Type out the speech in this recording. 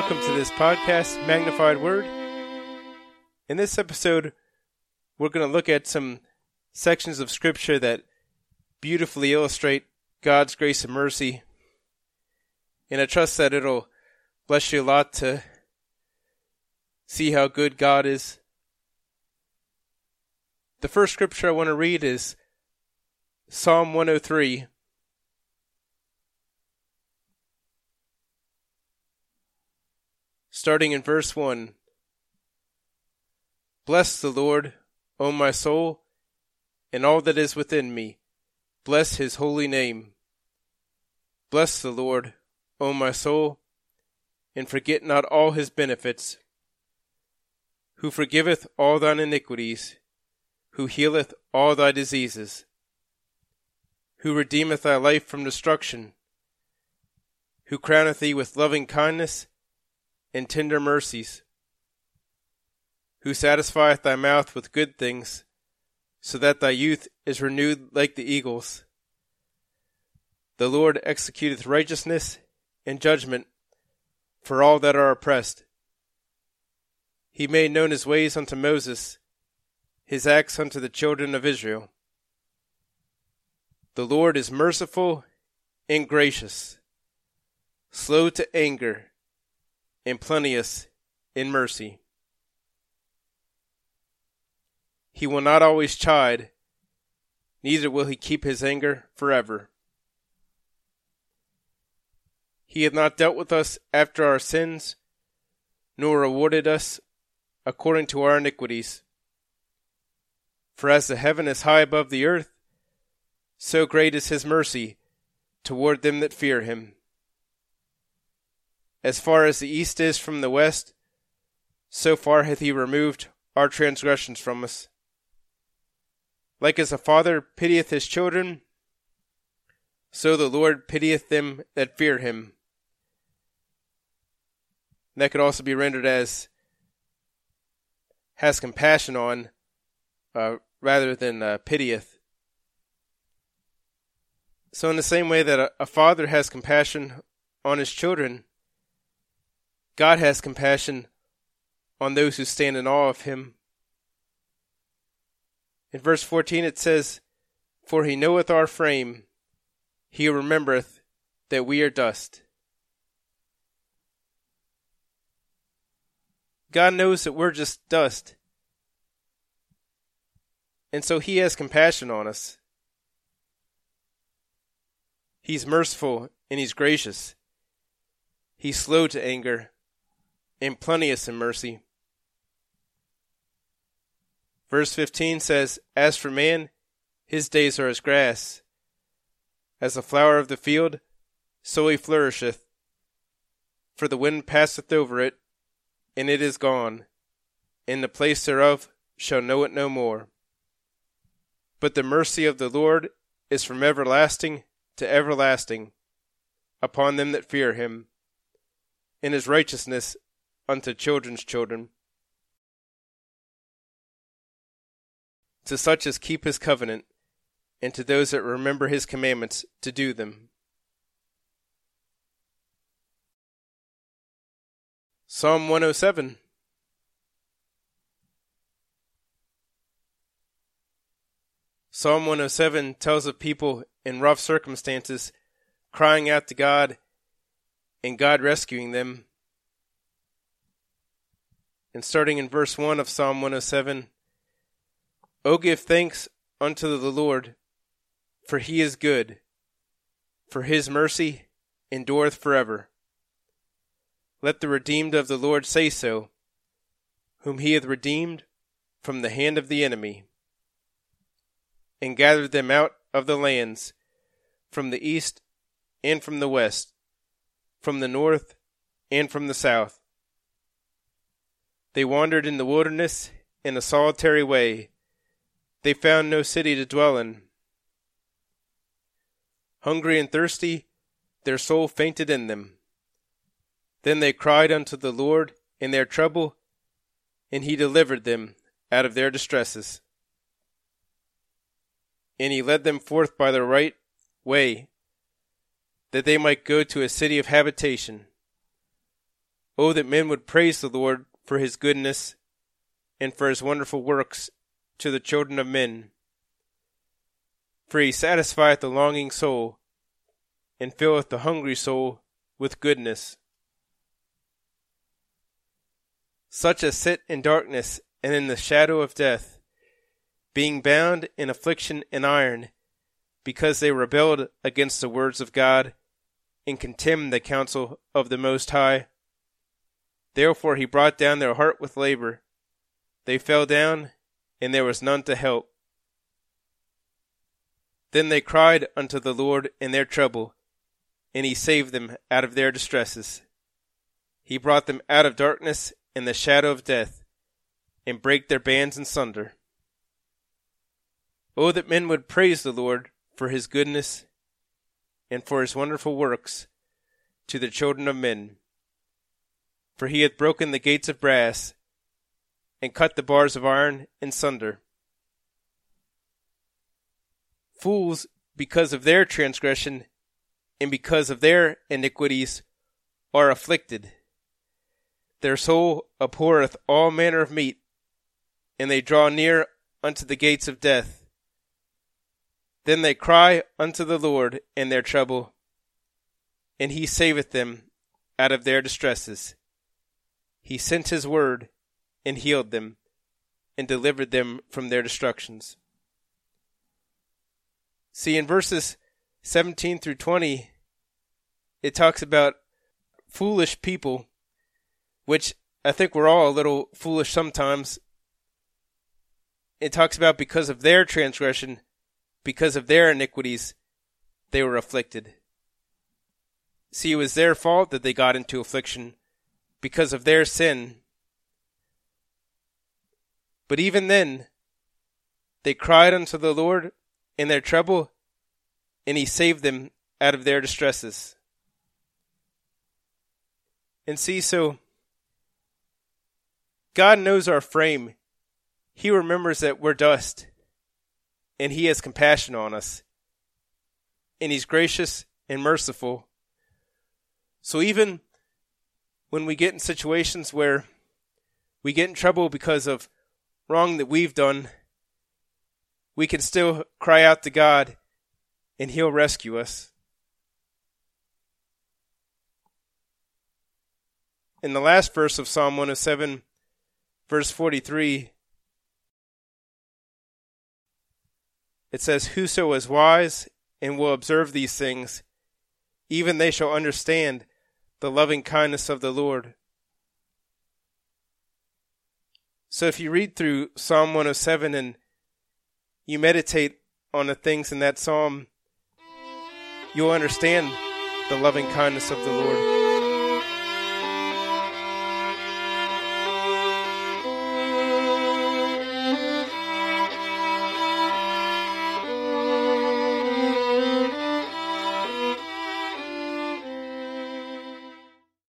Welcome to this podcast, Magnified Word. In this episode, we're going to look at some sections of Scripture that beautifully illustrate God's grace and mercy. And I trust that it'll bless you a lot to see how good God is. The first scripture I want to read is Psalm 103. Starting in verse 1. Bless the Lord, O my soul, and all that is within me. Bless his holy name. Bless the Lord, O my soul, and forget not all his benefits, who forgiveth all thine iniquities, who healeth all thy diseases, who redeemeth thy life from destruction, who crowneth thee with loving kindness and tender mercies, who satisfieth thy mouth with good things, so that thy youth is renewed like the eagles. The Lord executeth righteousness and judgment for all that are oppressed. He made known his ways unto Moses, his acts unto the children of Israel. The Lord is merciful and gracious, slow to anger, and plenteous in mercy. He will not always chide, neither will he keep his anger forever. He hath not dealt with us after our sins, nor rewarded us according to our iniquities. For as the heaven is high above the earth, so great is his mercy toward them that fear him. As far as the east is from the west, so far hath he removed our transgressions from us. Like as a father pitieth his children, so the Lord pitieth them that fear him. That could also be rendered as has compassion on, uh, rather than uh, pitieth. So, in the same way that a, a father has compassion on his children, God has compassion on those who stand in awe of him. In verse 14 it says, For he knoweth our frame, he remembereth that we are dust. God knows that we're just dust. And so he has compassion on us. He's merciful and he's gracious. He's slow to anger and plenteous in mercy. Verse 15 says, As for man, his days are as grass. As the flower of the field, so he flourisheth. For the wind passeth over it, and it is gone, and the place thereof shall know it no more. But the mercy of the Lord is from everlasting to everlasting upon them that fear him, and his righteousness unto children's children. To such as keep his covenant, and to those that remember his commandments to do them. Psalm 107 Psalm 107 tells of people in rough circumstances crying out to God and God rescuing them. And starting in verse 1 of Psalm 107 O give thanks unto the Lord, for he is good, for his mercy endureth forever. Let the redeemed of the Lord say so, whom he hath redeemed from the hand of the enemy, and gathered them out of the lands, from the east and from the west, from the north and from the south. They wandered in the wilderness in a solitary way. They found no city to dwell in. Hungry and thirsty, their soul fainted in them. Then they cried unto the Lord in their trouble, and he delivered them out of their distresses. And he led them forth by the right way, that they might go to a city of habitation. Oh, that men would praise the Lord for his goodness and for his wonderful works to the children of men. For he satisfieth the longing soul, and filleth the hungry soul with goodness. Such as sit in darkness and in the shadow of death, being bound in affliction and iron, because they rebelled against the words of God, and contemned the counsel of the Most High. Therefore he brought down their heart with labor. They fell down, and there was none to help. Then they cried unto the Lord in their trouble, and he saved them out of their distresses. He brought them out of darkness and the shadow of death, and brake their bands in sunder. Oh, that men would praise the Lord for his goodness and for his wonderful works to the children of men. For he hath broken the gates of brass and cut the bars of iron in sunder. Fools, because of their transgression and because of their iniquities, are afflicted. Their soul abhorreth all manner of meat, and they draw near unto the gates of death. Then they cry unto the Lord in their trouble, and he saveth them out of their distresses. He sent his word and healed them and delivered them from their destructions. See, in verses 17 through 20, it talks about foolish people, which I think we're all a little foolish sometimes. It talks about because of their transgression, because of their iniquities, they were afflicted. See, it was their fault that they got into affliction because of their sin. But even then, they cried unto the Lord in their trouble, and he saved them out of their distresses. And see, so God knows our frame. He remembers that we're dust and He has compassion on us. And He's gracious and merciful. So even when we get in situations where we get in trouble because of wrong that we've done, we can still cry out to God and He'll rescue us. In the last verse of Psalm 107, verse 43, It says, Whoso is wise and will observe these things, even they shall understand the loving kindness of the Lord. So if you read through Psalm 107 and you meditate on the things in that psalm, you'll understand the loving kindness of the Lord.